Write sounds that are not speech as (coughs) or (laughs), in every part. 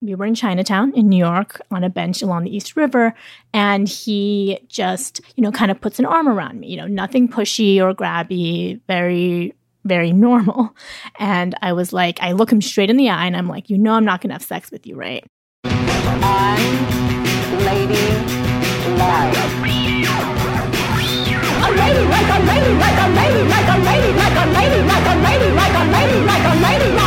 We were in Chinatown in New York on a bench along the East River. And he just, you know, kind of puts an arm around me, you know, nothing pushy or grabby, very, very normal. And I was like, I look him straight in the eye and I'm like, you know, I'm not going to have sex with you, right? On Lady Live. A lady like a lady like a lady like a lady like a lady like a lady like a lady like a lady like.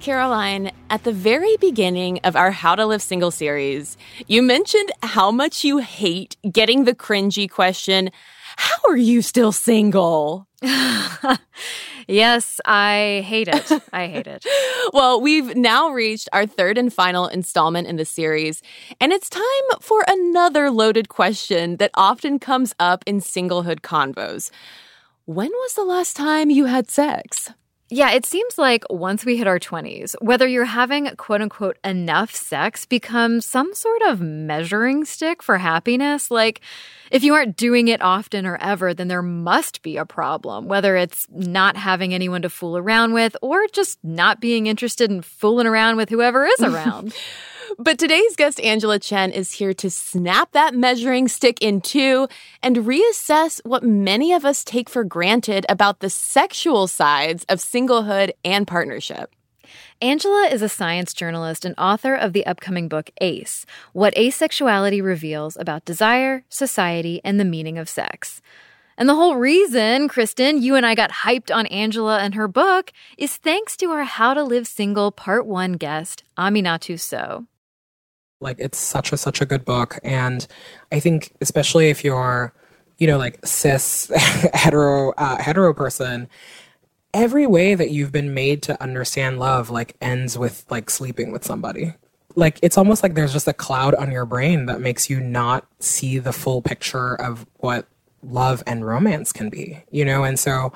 Caroline, at the very beginning of our How to Live Single series, you mentioned how much you hate getting the cringy question, How are you still single? (laughs) yes, I hate it. I hate it. (laughs) well, we've now reached our third and final installment in the series, and it's time for another loaded question that often comes up in singlehood convos. When was the last time you had sex? Yeah, it seems like once we hit our 20s, whether you're having quote unquote enough sex becomes some sort of measuring stick for happiness. Like, if you aren't doing it often or ever, then there must be a problem, whether it's not having anyone to fool around with or just not being interested in fooling around with whoever is (laughs) around. But today's guest, Angela Chen, is here to snap that measuring stick in two and reassess what many of us take for granted about the sexual sides of singlehood and partnership. Angela is a science journalist and author of the upcoming book Ace What Asexuality Reveals About Desire, Society, and the Meaning of Sex. And the whole reason, Kristen, you and I got hyped on Angela and her book is thanks to our How to Live Single Part 1 guest, Aminatou Sow. Like it's such a such a good book, and I think especially if you're, you know, like cis (laughs) hetero uh, hetero person, every way that you've been made to understand love like ends with like sleeping with somebody. Like it's almost like there's just a cloud on your brain that makes you not see the full picture of what love and romance can be, you know? And so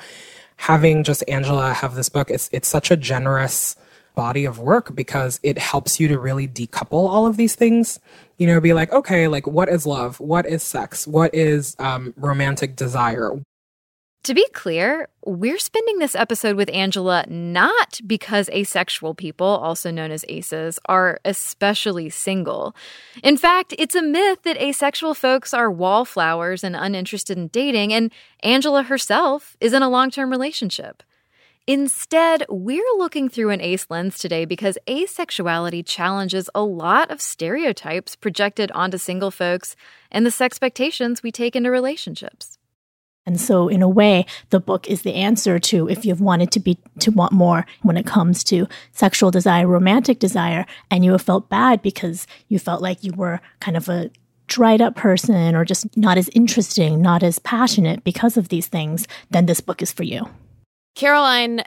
having just Angela have this book, it's it's such a generous body of work because it helps you to really decouple all of these things. You know, be like, okay, like what is love? What is sex? What is um, romantic desire? To be clear, we're spending this episode with Angela not because asexual people, also known as aces, are especially single. In fact, it's a myth that asexual folks are wallflowers and uninterested in dating, and Angela herself is in a long term relationship. Instead, we're looking through an ace lens today because asexuality challenges a lot of stereotypes projected onto single folks and the expectations we take into relationships. And so, in a way, the book is the answer to if you've wanted to be to want more when it comes to sexual desire, romantic desire, and you have felt bad because you felt like you were kind of a dried up person or just not as interesting, not as passionate because of these things, then this book is for you. Caroline,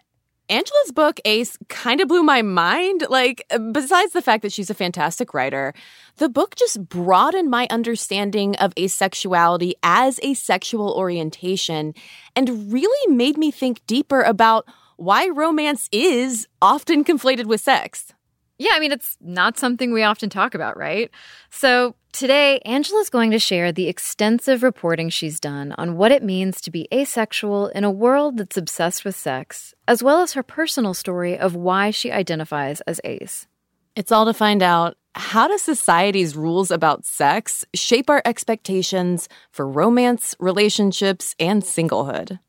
Angela's book, Ace, kind of blew my mind. Like, besides the fact that she's a fantastic writer, the book just broadened my understanding of asexuality as a sexual orientation and really made me think deeper about why romance is often conflated with sex. Yeah, I mean, it's not something we often talk about, right? So, today, Angela's going to share the extensive reporting she's done on what it means to be asexual in a world that's obsessed with sex, as well as her personal story of why she identifies as ace. It's all to find out how does society's rules about sex shape our expectations for romance, relationships, and singlehood?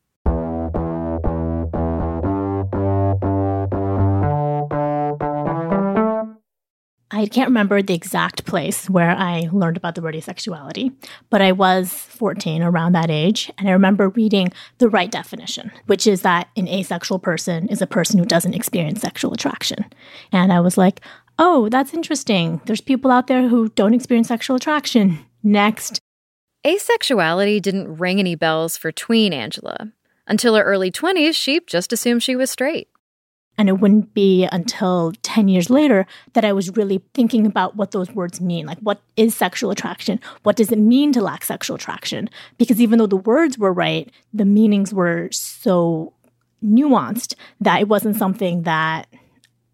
I can't remember the exact place where I learned about the word asexuality, but I was 14 around that age. And I remember reading the right definition, which is that an asexual person is a person who doesn't experience sexual attraction. And I was like, oh, that's interesting. There's people out there who don't experience sexual attraction. Next. Asexuality didn't ring any bells for tween Angela. Until her early 20s, she just assumed she was straight. And it wouldn't be until 10 years later that I was really thinking about what those words mean. Like, what is sexual attraction? What does it mean to lack sexual attraction? Because even though the words were right, the meanings were so nuanced that it wasn't something that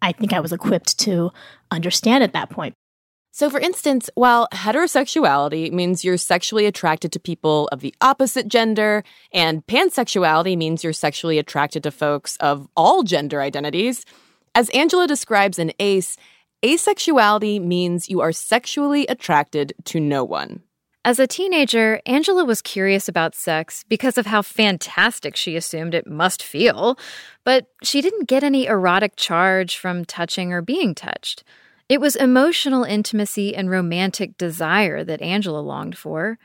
I think I was equipped to understand at that point. So, for instance, while heterosexuality means you're sexually attracted to people of the opposite gender, and pansexuality means you're sexually attracted to folks of all gender identities, as Angela describes in ACE, asexuality means you are sexually attracted to no one. As a teenager, Angela was curious about sex because of how fantastic she assumed it must feel, but she didn't get any erotic charge from touching or being touched. It was emotional intimacy and romantic desire that Angela longed for.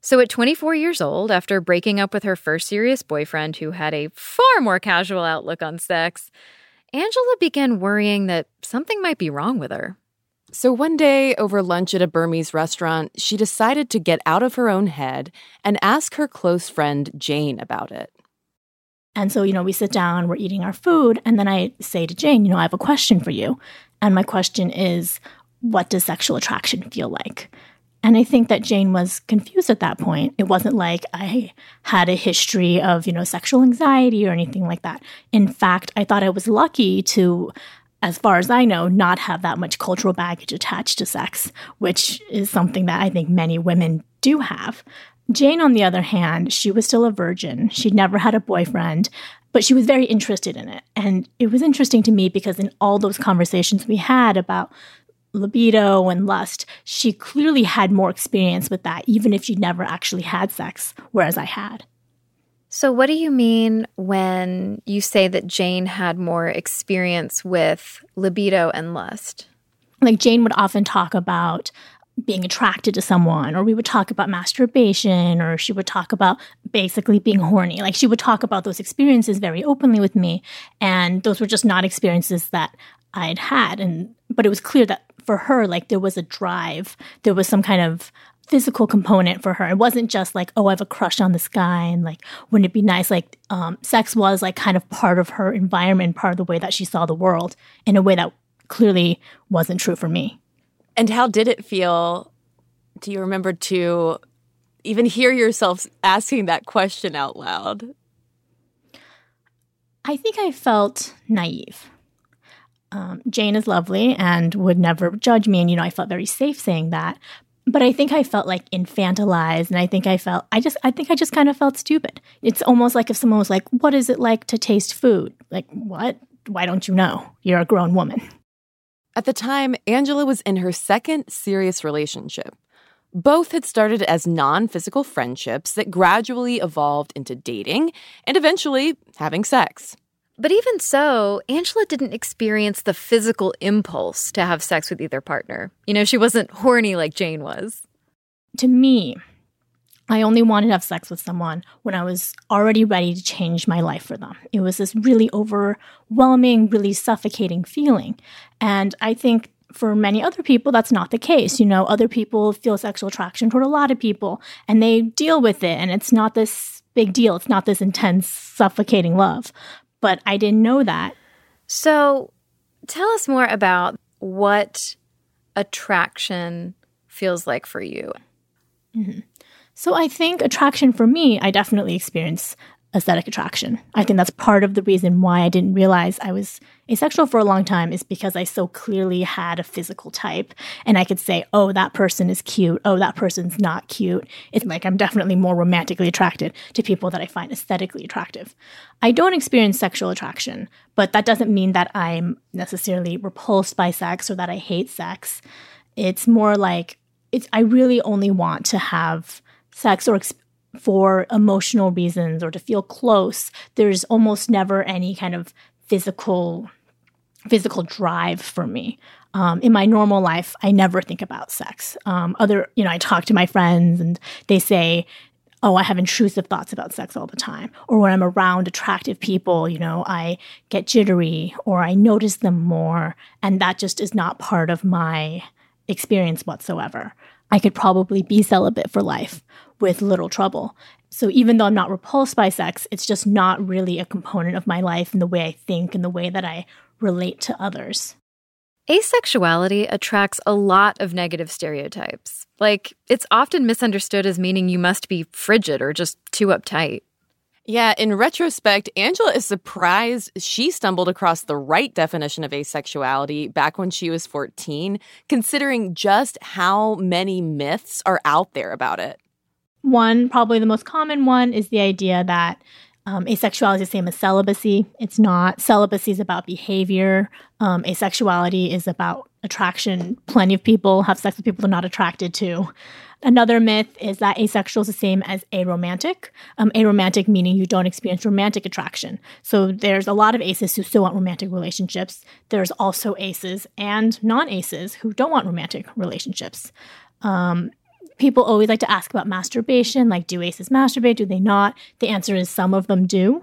So, at 24 years old, after breaking up with her first serious boyfriend who had a far more casual outlook on sex, Angela began worrying that something might be wrong with her. So, one day over lunch at a Burmese restaurant, she decided to get out of her own head and ask her close friend Jane about it. And so, you know, we sit down, we're eating our food, and then I say to Jane, you know, I have a question for you. And my question is, what does sexual attraction feel like? And I think that Jane was confused at that point. It wasn't like I had a history of, you know, sexual anxiety or anything like that. In fact, I thought I was lucky to, as far as I know, not have that much cultural baggage attached to sex, which is something that I think many women do have. Jane, on the other hand, she was still a virgin. She'd never had a boyfriend but she was very interested in it. And it was interesting to me because in all those conversations we had about libido and lust, she clearly had more experience with that, even if she'd never actually had sex, whereas I had. So, what do you mean when you say that Jane had more experience with libido and lust? Like, Jane would often talk about being attracted to someone, or we would talk about masturbation, or she would talk about basically being horny. Like she would talk about those experiences very openly with me. And those were just not experiences that I'd had. And but it was clear that for her, like there was a drive, there was some kind of physical component for her. It wasn't just like, oh, I have a crush on this guy and like, wouldn't it be nice? Like, um, sex was like kind of part of her environment, part of the way that she saw the world in a way that clearly wasn't true for me. And how did it feel? Do you remember to even hear yourself asking that question out loud? I think I felt naive. Um, Jane is lovely and would never judge me. And, you know, I felt very safe saying that. But I think I felt like infantilized. And I think I felt, I just, I think I just kind of felt stupid. It's almost like if someone was like, what is it like to taste food? Like, what? Why don't you know? You're a grown woman. At the time, Angela was in her second serious relationship. Both had started as non physical friendships that gradually evolved into dating and eventually having sex. But even so, Angela didn't experience the physical impulse to have sex with either partner. You know, she wasn't horny like Jane was. To me, I only wanted to have sex with someone when I was already ready to change my life for them. It was this really overwhelming, really suffocating feeling. And I think for many other people, that's not the case. You know, other people feel sexual attraction toward a lot of people and they deal with it, and it's not this big deal. It's not this intense, suffocating love. But I didn't know that. So tell us more about what attraction feels like for you. Mm-hmm. So I think attraction for me, I definitely experience aesthetic attraction. I think that's part of the reason why I didn't realize I was asexual for a long time is because I so clearly had a physical type and I could say, oh, that person is cute. Oh, that person's not cute. It's like I'm definitely more romantically attracted to people that I find aesthetically attractive. I don't experience sexual attraction, but that doesn't mean that I'm necessarily repulsed by sex or that I hate sex. It's more like it's I really only want to have sex or ex- for emotional reasons or to feel close. There's almost never any kind of physical physical drive for me. Um, in my normal life, I never think about sex. Um, other, you know, I talk to my friends and they say, oh, I have intrusive thoughts about sex all the time. Or when I'm around attractive people, you know, I get jittery or I notice them more. And that just is not part of my experience whatsoever. I could probably be celibate for life with little trouble. So even though I'm not repulsed by sex, it's just not really a component of my life in the way I think and the way that I relate to others. Asexuality attracts a lot of negative stereotypes. Like, it's often misunderstood as meaning you must be frigid or just too uptight. Yeah, in retrospect, Angela is surprised she stumbled across the right definition of asexuality back when she was 14, considering just how many myths are out there about it. One, probably the most common one, is the idea that um, asexuality is the same as celibacy. It's not. Celibacy is about behavior. Um, asexuality is about attraction. Plenty of people have sex with people they're not attracted to. Another myth is that asexual is the same as aromantic. Um, aromantic meaning you don't experience romantic attraction. So there's a lot of aces who still want romantic relationships. There's also aces and non aces who don't want romantic relationships. Um, people always like to ask about masturbation like, do aces masturbate? Do they not? The answer is some of them do.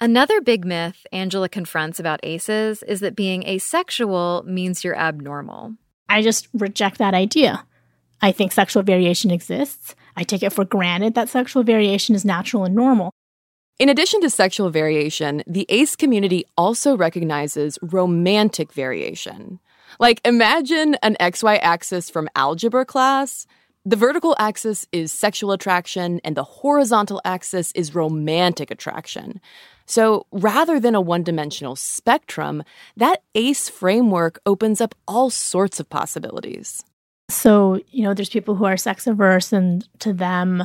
Another big myth Angela confronts about aces is that being asexual means you're abnormal. I just reject that idea. I think sexual variation exists. I take it for granted that sexual variation is natural and normal. In addition to sexual variation, the ACE community also recognizes romantic variation. Like, imagine an XY axis from algebra class. The vertical axis is sexual attraction, and the horizontal axis is romantic attraction. So rather than a one dimensional spectrum, that ACE framework opens up all sorts of possibilities. So, you know, there's people who are sex averse, and to them,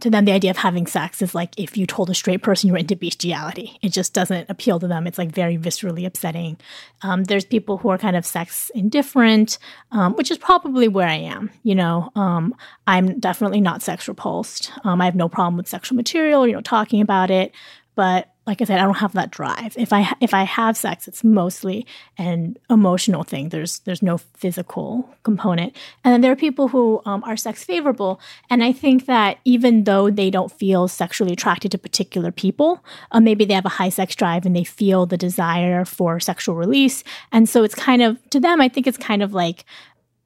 to them, the idea of having sex is like if you told a straight person you were into bestiality. It just doesn't appeal to them. It's like very viscerally upsetting. Um, there's people who are kind of sex indifferent, um, which is probably where I am. You know, um, I'm definitely not sex repulsed. Um, I have no problem with sexual material, you know, talking about it. But like I said, I don't have that drive. If I if I have sex, it's mostly an emotional thing. There's there's no physical component. And then there are people who um, are sex favorable, and I think that even though they don't feel sexually attracted to particular people, uh, maybe they have a high sex drive and they feel the desire for sexual release, and so it's kind of to them. I think it's kind of like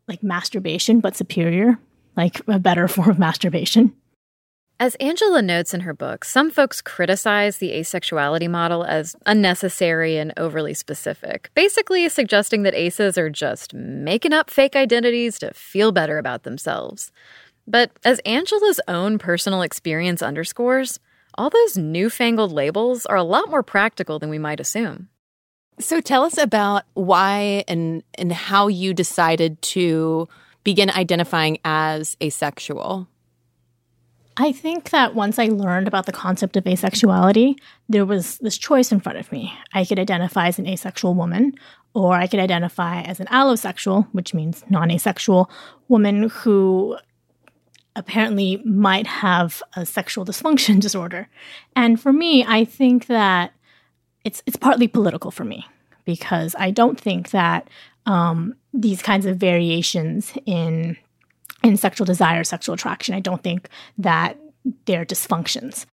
like masturbation, but superior, like a better (laughs) form of masturbation. As Angela notes in her book, some folks criticize the asexuality model as unnecessary and overly specific, basically suggesting that aces are just making up fake identities to feel better about themselves. But as Angela's own personal experience underscores, all those newfangled labels are a lot more practical than we might assume. So tell us about why and and how you decided to begin identifying as asexual. I think that once I learned about the concept of asexuality, there was this choice in front of me. I could identify as an asexual woman, or I could identify as an allosexual, which means non asexual woman who apparently might have a sexual dysfunction (laughs) disorder. And for me, I think that it's it's partly political for me because I don't think that um, these kinds of variations in in sexual desire, sexual attraction. I don't think that they're dysfunctions.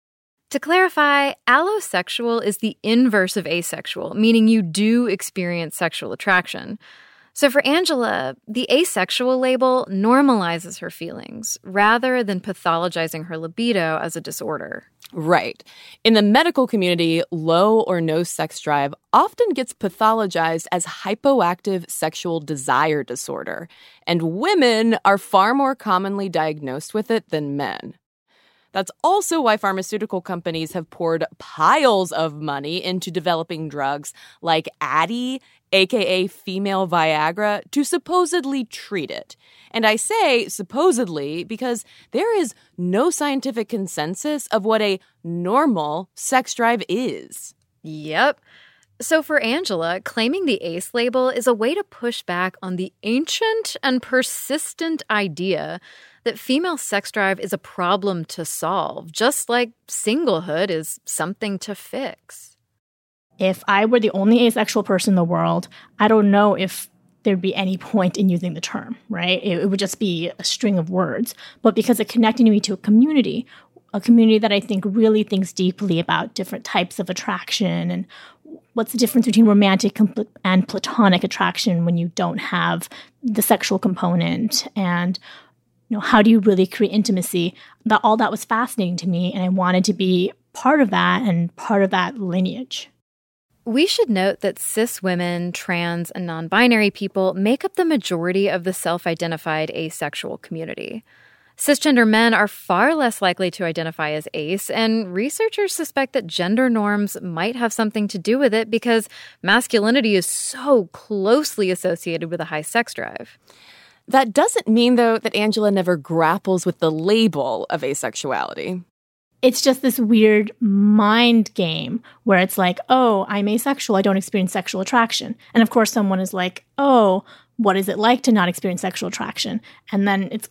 To clarify, allosexual is the inverse of asexual, meaning you do experience sexual attraction. So for Angela, the asexual label normalizes her feelings rather than pathologizing her libido as a disorder. Right. In the medical community, low or no sex drive often gets pathologized as hypoactive sexual desire disorder, and women are far more commonly diagnosed with it than men. That's also why pharmaceutical companies have poured piles of money into developing drugs like Addyi, aka female Viagra, to supposedly treat it. And I say supposedly because there is no scientific consensus of what a normal sex drive is. Yep. So, for Angela, claiming the ACE label is a way to push back on the ancient and persistent idea that female sex drive is a problem to solve, just like singlehood is something to fix. If I were the only asexual person in the world, I don't know if there'd be any point in using the term, right? It, it would just be a string of words. But because it connected me to a community, a community that I think really thinks deeply about different types of attraction and what's the difference between romantic and platonic attraction when you don't have the sexual component and you know how do you really create intimacy that all that was fascinating to me and i wanted to be part of that and part of that lineage we should note that cis women, trans, and non binary people make up the majority of the self identified asexual community. Cisgender men are far less likely to identify as ace, and researchers suspect that gender norms might have something to do with it because masculinity is so closely associated with a high sex drive. That doesn't mean, though, that Angela never grapples with the label of asexuality. It's just this weird mind game where it's like, oh, I'm asexual. I don't experience sexual attraction. And of course, someone is like, oh, what is it like to not experience sexual attraction? And then it's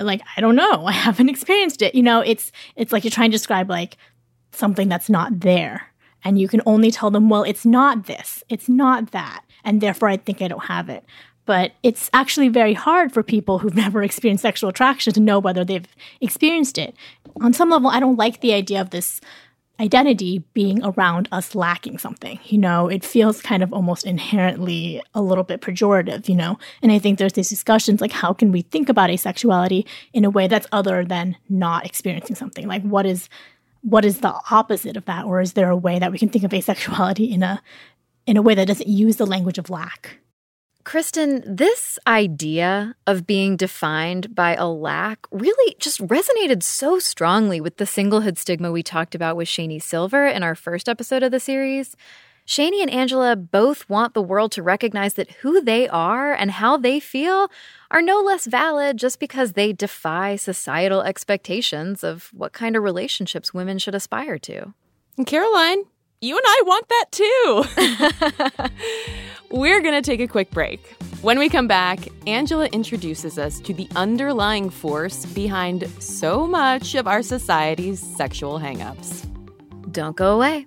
like i don't know (laughs) i haven't experienced it you know it's it's like you're trying to describe like something that's not there and you can only tell them well it's not this it's not that and therefore i think i don't have it but it's actually very hard for people who've (laughs) never experienced sexual attraction to know whether they've experienced it on some level i don't like the idea of this identity being around us lacking something. You know, it feels kind of almost inherently a little bit pejorative, you know? And I think there's these discussions like, how can we think about asexuality in a way that's other than not experiencing something? Like, what is. What is the opposite of that, or is there a way that we can think of asexuality in a in a way that doesn't use the language of lack? Kristen, this idea of being defined by a lack really just resonated so strongly with the singlehood stigma we talked about with Shani Silver in our first episode of the series. Shani and Angela both want the world to recognize that who they are and how they feel are no less valid just because they defy societal expectations of what kind of relationships women should aspire to. And Caroline, you and I want that too. (laughs) (laughs) We're going to take a quick break. When we come back, Angela introduces us to the underlying force behind so much of our society's sexual hangups. Don't go away.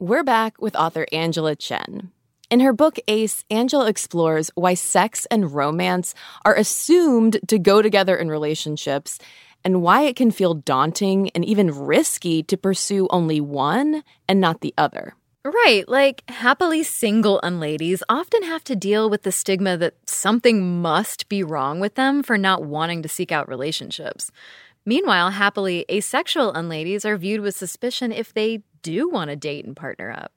We're back with author Angela Chen. In her book Ace, Angela explores why sex and romance are assumed to go together in relationships and why it can feel daunting and even risky to pursue only one and not the other. Right, like happily single unladies often have to deal with the stigma that something must be wrong with them for not wanting to seek out relationships. Meanwhile, happily asexual unladies are viewed with suspicion if they do want to date and partner up.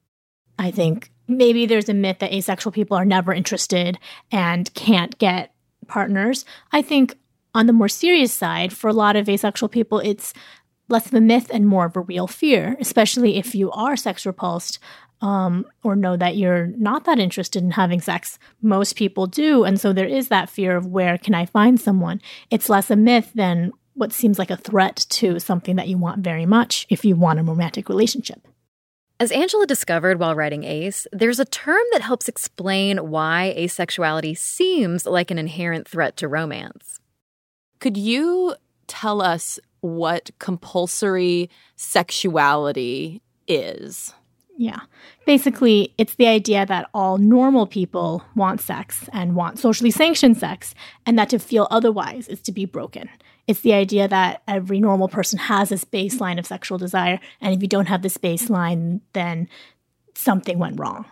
I think maybe there's a myth that asexual people are never interested and can't get partners. I think on the more serious side, for a lot of asexual people, it's less of a myth and more of a real fear, especially if you are sex repulsed um, or know that you're not that interested in having sex. Most people do. And so there is that fear of where can I find someone? It's less a myth than what seems like a threat to something that you want very much if you want a romantic relationship. As Angela discovered while writing Ace, there's a term that helps explain why asexuality seems like an inherent threat to romance. Could you tell us what compulsory sexuality is? Yeah. Basically, it's the idea that all normal people want sex and want socially sanctioned sex, and that to feel otherwise is to be broken. It's the idea that every normal person has this baseline of sexual desire, and if you don't have this baseline, then something went wrong.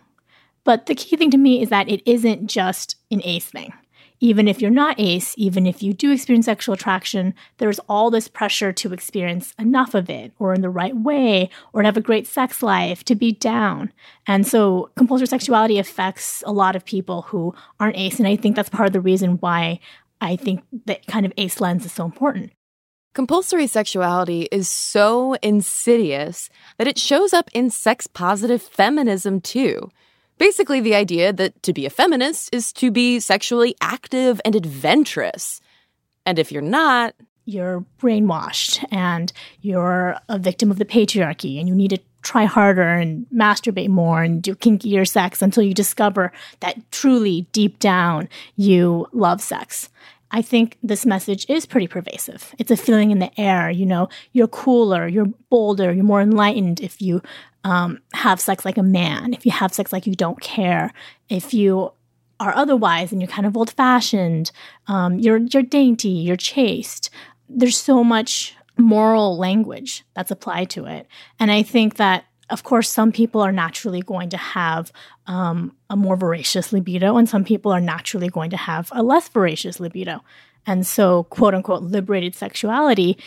But the key thing to me is that it isn't just an ace thing. Even if you're not ace, even if you do experience sexual attraction, there's all this pressure to experience enough of it, or in the right way, or to have a great sex life, to be down. And so compulsory sexuality affects a lot of people who aren't ace. And I think that's part of the reason why I think that kind of ace lens is so important. Compulsory sexuality is so insidious that it shows up in sex positive feminism too. Basically, the idea that to be a feminist is to be sexually active and adventurous. And if you're not, you're brainwashed and you're a victim of the patriarchy and you need to try harder and masturbate more and do kinkier sex until you discover that truly deep down you love sex. I think this message is pretty pervasive. It's a feeling in the air. You know, you're cooler, you're bolder, you're more enlightened if you um, have sex like a man, if you have sex like you don't care, if you are otherwise and you're kind of old fashioned, um, you're you're dainty, you're chaste. There's so much moral language that's applied to it, and I think that of course, some people are naturally going to have um, a more voracious libido, and some people are naturally going to have a less voracious libido. And so, quote unquote, liberated sexuality,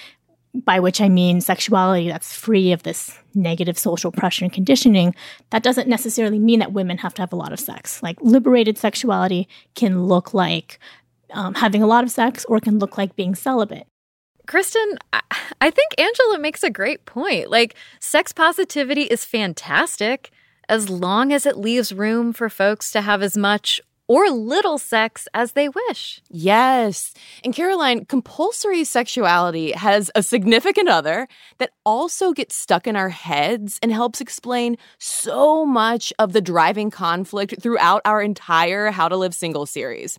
by which I mean sexuality that's free of this negative social pressure and conditioning, that doesn't necessarily mean that women have to have a lot of sex. Like, liberated sexuality can look like um, having a lot of sex or can look like being celibate. Kristen, I think Angela makes a great point. Like, sex positivity is fantastic as long as it leaves room for folks to have as much or little sex as they wish. Yes. And Caroline, compulsory sexuality has a significant other that also gets stuck in our heads and helps explain so much of the driving conflict throughout our entire How to Live Single series.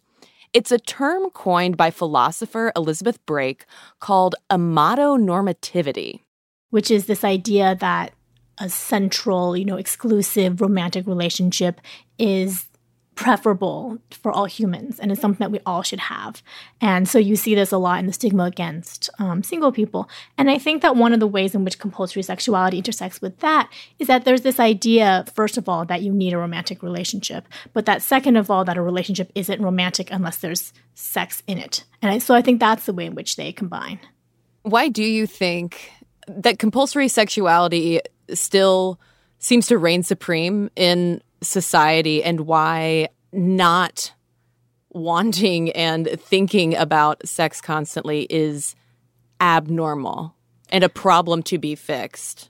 It's a term coined by philosopher Elizabeth Brake called amatonormativity, which is this idea that a central, you know, exclusive romantic relationship is preferable for all humans and it's something that we all should have. And so you see this a lot in the stigma against um, single people. And I think that one of the ways in which compulsory sexuality intersects with that is that there's this idea, first of all, that you need a romantic relationship, but that second of all, that a relationship isn't romantic unless there's sex in it. And I, so I think that's the way in which they combine. Why do you think that compulsory sexuality still seems to reign supreme in society and why not wanting and thinking about sex constantly is abnormal and a problem to be fixed.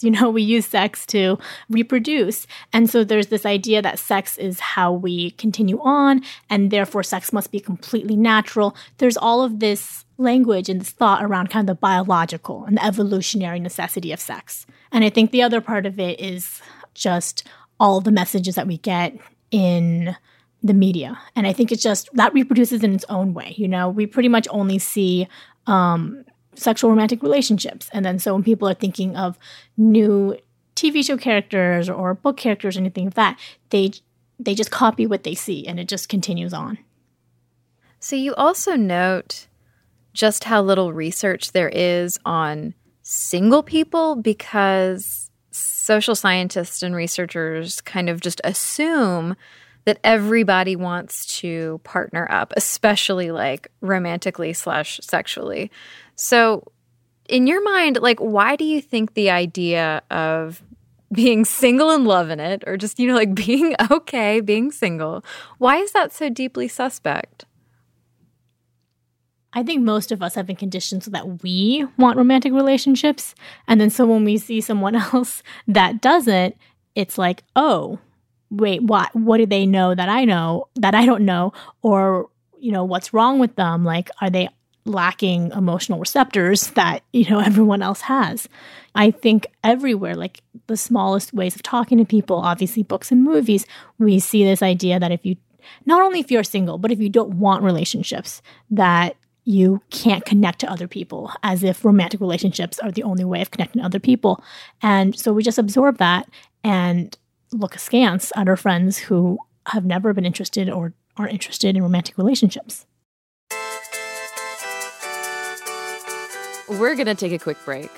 You know, we use sex to reproduce. And so there's this idea that sex is how we continue on, and therefore sex must be completely natural. There's all of this language and this thought around kind of the biological and the evolutionary necessity of sex. And I think the other part of it is just all the messages that we get in the media. And I think it's just that reproduces in its own way. You know, we pretty much only see um, sexual romantic relationships. And then so when people are thinking of new TV show characters or book characters or anything of that, they they just copy what they see and it just continues on. So you also note just how little research there is on single people because social scientists and researchers kind of just assume that everybody wants to partner up, especially like romantically slash sexually. So, in your mind, like, why do you think the idea of being single and loving it, or just, you know, like (laughs) being okay being single, why is that so deeply suspect? I think most of us have been conditioned so that we want romantic relationships. And then so when we see someone (laughs) else that doesn't, it's like, oh, wait, what what do they know that I know that I don't know? Or, you know, what's wrong with them? Like, are they lacking emotional receptors (laughs) that, you know, everyone else has. I think everywhere, like the smallest ways of talking to people, obviously books and movies, we see this idea that if you not only if you're single, but if you don't want relationships, that you can't connect to other people as if romantic relationships are the only way of connecting to other people. And so we just absorb that and look askance at our friends who have never been interested or aren't interested in romantic relationships. We're going to take a quick break.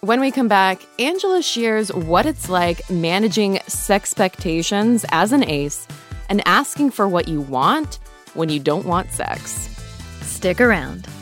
When we come back, Angela shares what it's like managing sexpectations as an ace and asking for what you want when you don't want sex. Stick around.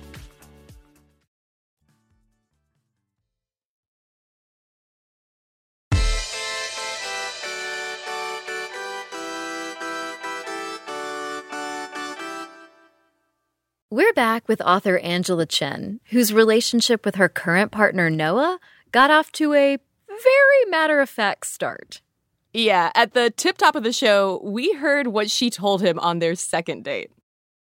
We're back with author Angela Chen, whose relationship with her current partner Noah got off to a very matter of fact start. Yeah, at the tip top of the show, we heard what she told him on their second date.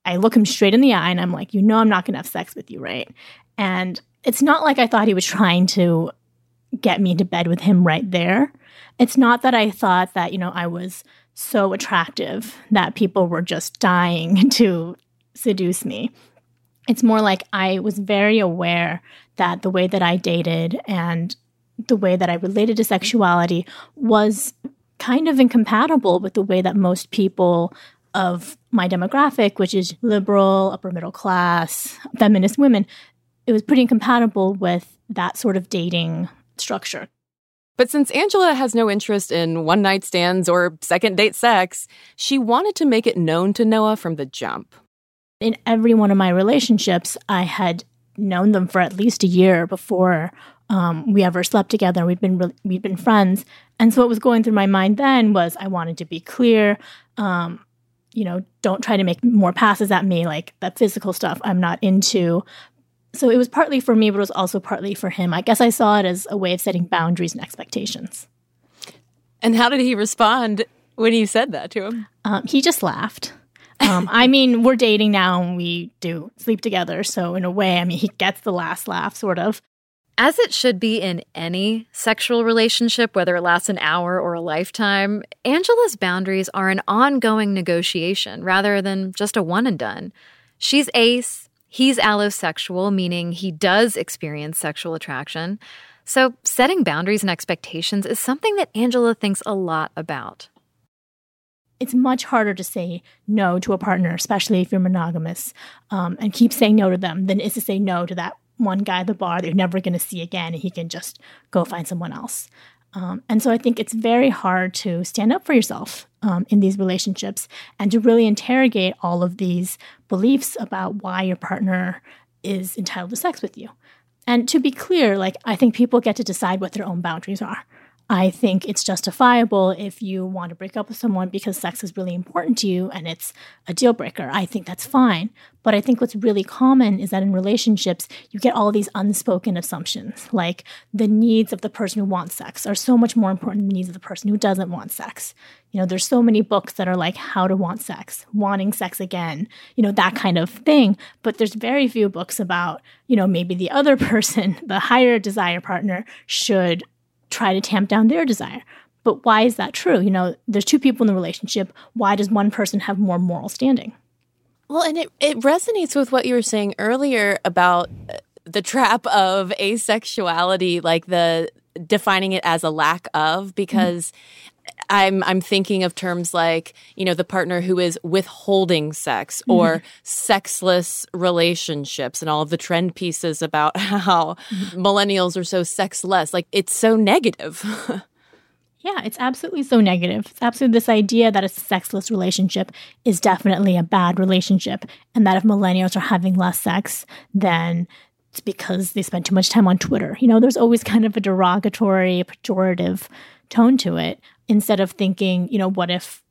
I look him straight in the eye and I'm like, you know, I'm not going to have sex with you, right? And it's not like I thought he was trying to get me into bed with him right there. It's not that I thought that, you know, I was so attractive that people were just dying (laughs) to seduce me. It's more like I was very aware that the way that I dated and the way that I related to sexuality was kind of incompatible with the way that most people of my demographic, which is liberal, upper middle class, feminist women, it was pretty incompatible with that sort of dating structure. But since Angela has no interest in one night stands or second date sex, she wanted to make it known to Noah from the jump in every one of my relationships, I had known them for at least a year before um, we ever slept together. We'd been re- we'd been friends, and so what was going through my mind then was I wanted to be clear. Um, you know, don't try to make more passes at me, like that physical stuff. I'm not into. So it was partly for me, but it was also partly for him. I guess I saw it as a way of setting boundaries and expectations. And how did he respond when you said that to him? Um, he just laughed. Um, I mean, we're dating now and we do sleep together. So, in a way, I mean, he gets the last laugh, sort of. As it should be in any sexual relationship, whether it lasts an hour or a lifetime, Angela's boundaries are an ongoing negotiation rather than just a one and done. She's ace, he's allosexual, meaning he does experience sexual attraction. So, setting boundaries and expectations is something that Angela thinks a lot about it's much harder to say no to a partner, especially if you're monogamous, um, and keep saying no to them than it is to say no to that one guy at the bar that you're never going to see again and he can just go find someone else. Um, and so I think it's very hard to stand up for yourself um, in these relationships and to really interrogate all of these beliefs about why your partner is entitled to sex with you. And to be clear, like I think people get to decide what their own boundaries are. I think it's justifiable if you want to break up with someone because sex is really important to you and it's a deal breaker. I think that's fine. But I think what's really common is that in relationships, you get all these unspoken assumptions, like the needs of the person who wants sex are so much more important than the needs of the person who doesn't want sex. You know, there's so many books that are like how to want sex, wanting sex again, you know, that kind of thing. But there's very few books about, you know, maybe the other (laughs) person, the higher desire partner, should try to tamp down their desire. But why is that true? You know, there's two people in the relationship. Why does one person have more moral standing? Well, and it, it resonates with what you were saying earlier about uh, the trap of asexuality, like the defining it as a lack of, because I'm I'm thinking of terms like you know the partner who is withholding sex or mm-hmm. sexless relationships and all of the trend pieces about (laughs) how mm-hmm. millennials are so sexless. Like it's so negative. (laughs) Yeah, it's absolutely so negative. It's absolutely this idea that a sexless relationship is definitely a bad relationship, and that if millennials are having less sex, then it's because they spend too much time on Twitter. You know, there's always kind of a derogatory, pejorative tone to it instead of thinking, you know, what if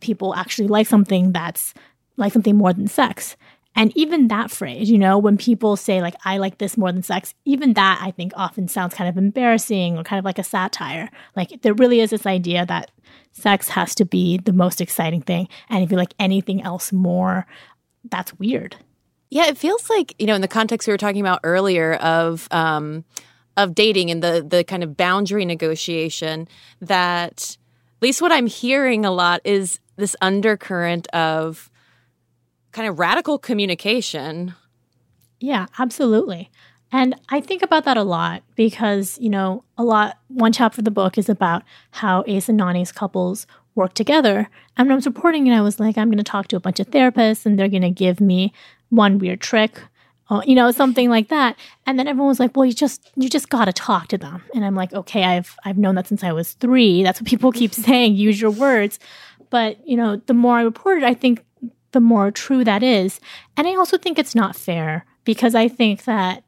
people actually like something that's like something more than sex? And even that phrase, you know, when people say, like, I like this more than sex, even that I think often sounds kind of embarrassing or kind of like a satire. Like, there really is this idea that sex has to be the most exciting thing. And if you like anything else more, that's weird. Yeah, it feels like you know, in the context we were talking about earlier of um, of dating and the the kind of boundary negotiation. That at least what I'm hearing a lot is this undercurrent of kind of radical communication. Yeah, absolutely. And I think about that a lot because, you know, a lot, one chapter of the book is about how Ace and non-ace couples work together. And when I was reporting it, I was like, I'm going to talk to a bunch of therapists and they're going to give me one weird trick, or, you know, something like that. And then everyone was like, well, you just, you just got to talk to them. And I'm like, okay, I've, I've known that since I was three. That's what people keep (laughs) saying, use your words. But, you know, the more I reported, I think the more true that is. And I also think it's not fair because I think that,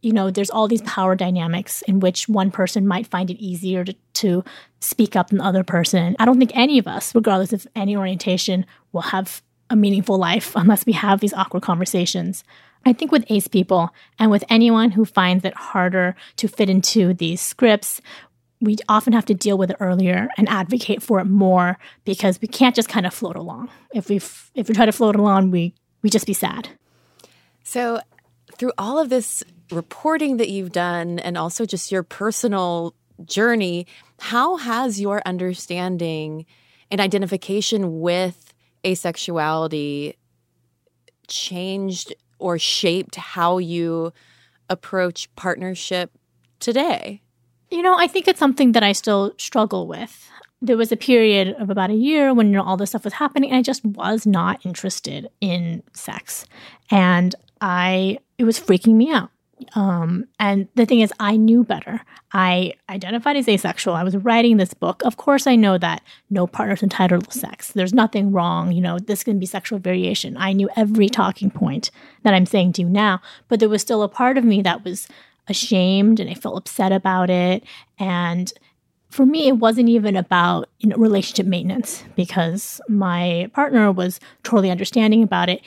you know, there's all these power dynamics in which one person might find it easier to, to speak up than the other person. I don't think any of us, regardless of any orientation, will have a meaningful life unless we have these awkward conversations. I think with ACE people and with anyone who finds it harder to fit into these scripts, we often have to deal with it earlier and advocate for it more because we can't just kind of float along. If we f- if we try to float along, we we just be sad. So, through all of this reporting that you've done and also just your personal journey, how has your understanding and identification with asexuality changed or shaped how you approach partnership today? You know, I think it's something that I still struggle with. There was a period of about a year when you know all this stuff was happening, and I just was not interested in sex, and I it was freaking me out. Um, and the thing is, I knew better. I identified as asexual. I was writing this book. Of course, I know that no partner's entitled to sex. There's nothing wrong. You know, this can be sexual variation. I knew every talking point that I'm saying to you now, but there was still a part of me that was ashamed and I felt upset about it. And for me, it wasn't even about you know, relationship maintenance because my partner was totally understanding about it.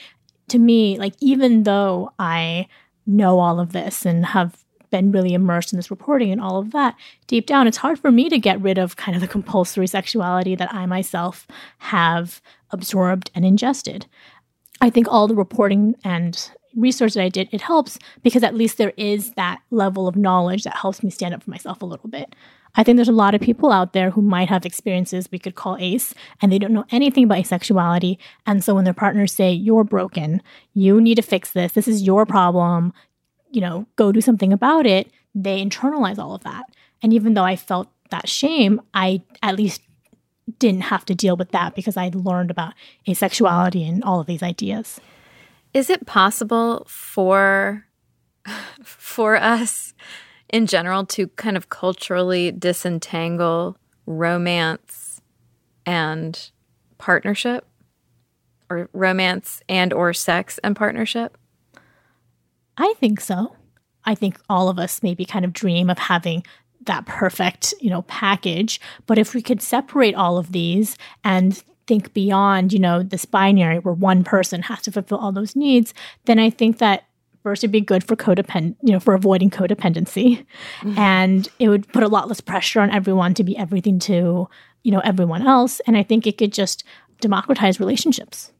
To me, like, even though I know all of this and have been really immersed in this reporting and all of that, deep down, it's hard for me to get rid of kind of the compulsory sexuality that I myself have absorbed and ingested. I think all the reporting and research that I did, it helps because at least there is that level of knowledge that helps me stand up for myself a little bit. I think there's a lot of people out there who might have experiences we could call ACE and they don't know anything about asexuality. And so when their partners say, You're broken, you need to fix this, this is your problem, you know, go do something about it, they internalize all of that. And even though I felt that shame, I at least didn't have to deal with that because I learned about asexuality and all of these ideas. Is it possible for (laughs) for us in general to kind of culturally disentangle romance and partnership or romance and or sex and partnership? I think so. I think all of us maybe kind of dream of having that perfect, you know, package, but if we could separate all of these and think beyond, you know, this binary where one person has to fulfill all those needs, then I think that first it'd be good for codependent, you know, for avoiding codependency. Mm-hmm. And it would put a lot less pressure on everyone to be everything to, you know, everyone else. And I think it could just democratize relationships.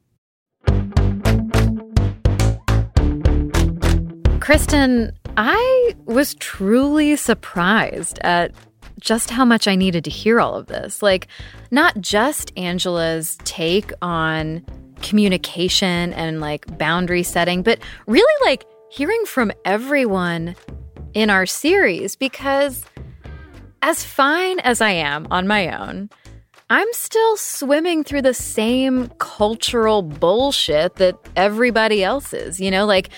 Cristen, I was truly surprised at just how much I needed to hear all of this. Like, not just Angela's take on communication and like boundary setting, but really like hearing from everyone in our series because as fine as I am on my own, I'm still swimming through the same cultural bullshit that everybody else is, you know, like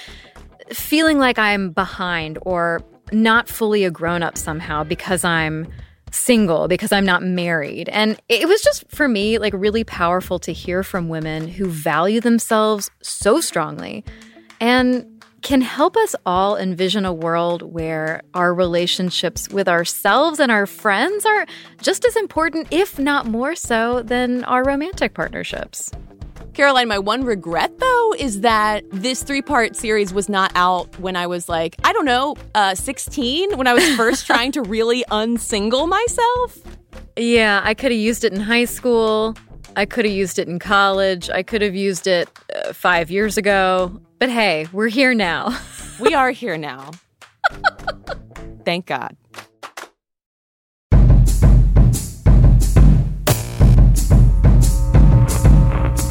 feeling like I'm behind or not fully a grown up somehow because I'm single, because I'm not married. And it was just for me like really powerful to hear from women who value themselves so strongly and can help us all envision a world where our relationships with ourselves and our friends are just as important, if not more so, than our romantic partnerships. Caroline, my one regret though is that this three part series was not out when I was like, I don't know, uh, 16, when I was first (laughs) trying to really unsingle myself. Yeah, I could have used it in high school. I could have used it in college. I could have used it uh, five years ago. But hey, we're here now. (laughs) we are here now. Thank God.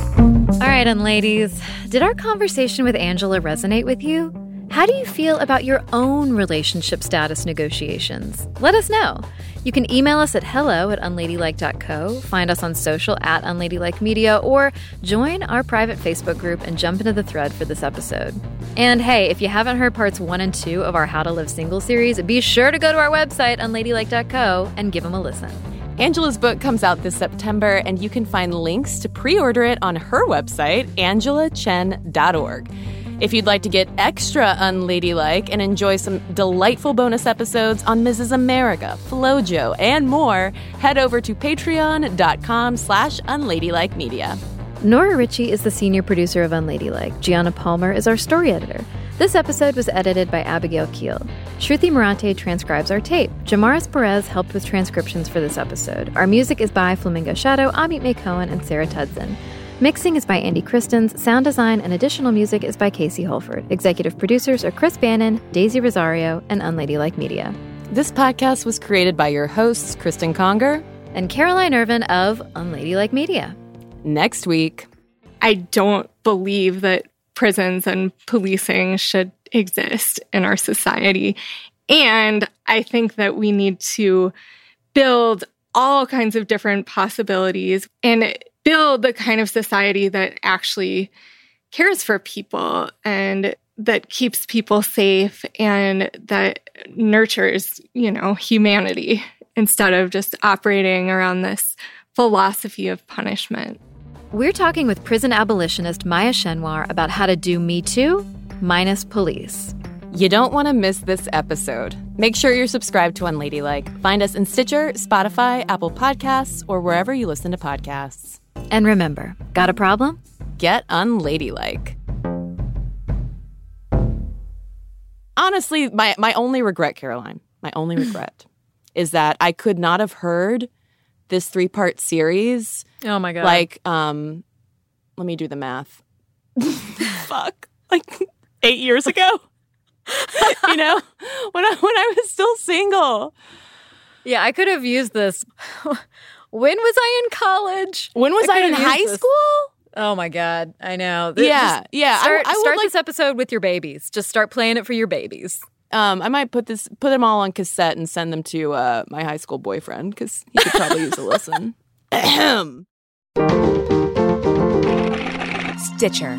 All right, and ladies, did our conversation with Angela resonate with you? How do you feel about your own relationship status negotiations? Let us know. You can email us at hello at unladylike.co, find us on social at unladylike media, or join our private Facebook group and jump into the thread for this episode. And hey, if you haven't heard parts one and two of our How to Live Single series, be sure to go to our website, unladylike.co, and give them a listen. Angela's book comes out this September, and you can find links to pre order it on her website, angelachen.org. If you'd like to get extra unladylike and enjoy some delightful bonus episodes on Mrs. America, Flojo, and more, head over to patreon.com slash unladylikemedia. Nora Ritchie is the senior producer of Unladylike. Gianna Palmer is our story editor. This episode was edited by Abigail Keel. Shruti Marante transcribes our tape. Jamaris Perez helped with transcriptions for this episode. Our music is by Flamingo Shadow, Amit May Cohen, and Sarah Tudzin. Mixing is by Andy Christens. Sound design and additional music is by Casey Holford. Executive producers are Chris Bannon, Daisy Rosario, and Unladylike Media. This podcast was created by your hosts, Cristen Conger and Caroline Ervin of Unladylike Media. Next week. I don't believe that prisons and policing should exist in our society. And I think that we need to build all kinds of different possibilities and build the kind of society that actually cares for people and that keeps people safe and that nurtures, you know, humanity instead of just operating around this philosophy of punishment. We're talking with prison abolitionist Maya Schenwar about how to do Me Too minus police. You don't want to miss this episode. Make sure you're subscribed to Unladylike. Find us in Stitcher, Spotify, Apple Podcasts, or wherever you listen to podcasts. And remember, got a problem? Get unladylike. Honestly, my, my only regret, Caroline, my only (laughs) regret is that I could not have heard this three part series. Oh my God. Like, um, let me do the math. (laughs) Fuck. Like eight years ago. (laughs) you know, when I when I was still single. Yeah, I could have used this. When was I in college? When was I, I in high this. school? Oh my god, I know. Yeah, Just yeah. Start, I, I start like, this episode with your babies. Just start playing it for your babies. Um, I might put this put them all on cassette and send them to uh, my high school boyfriend because he could probably use a listen. (coughs) (coughs) Stitcher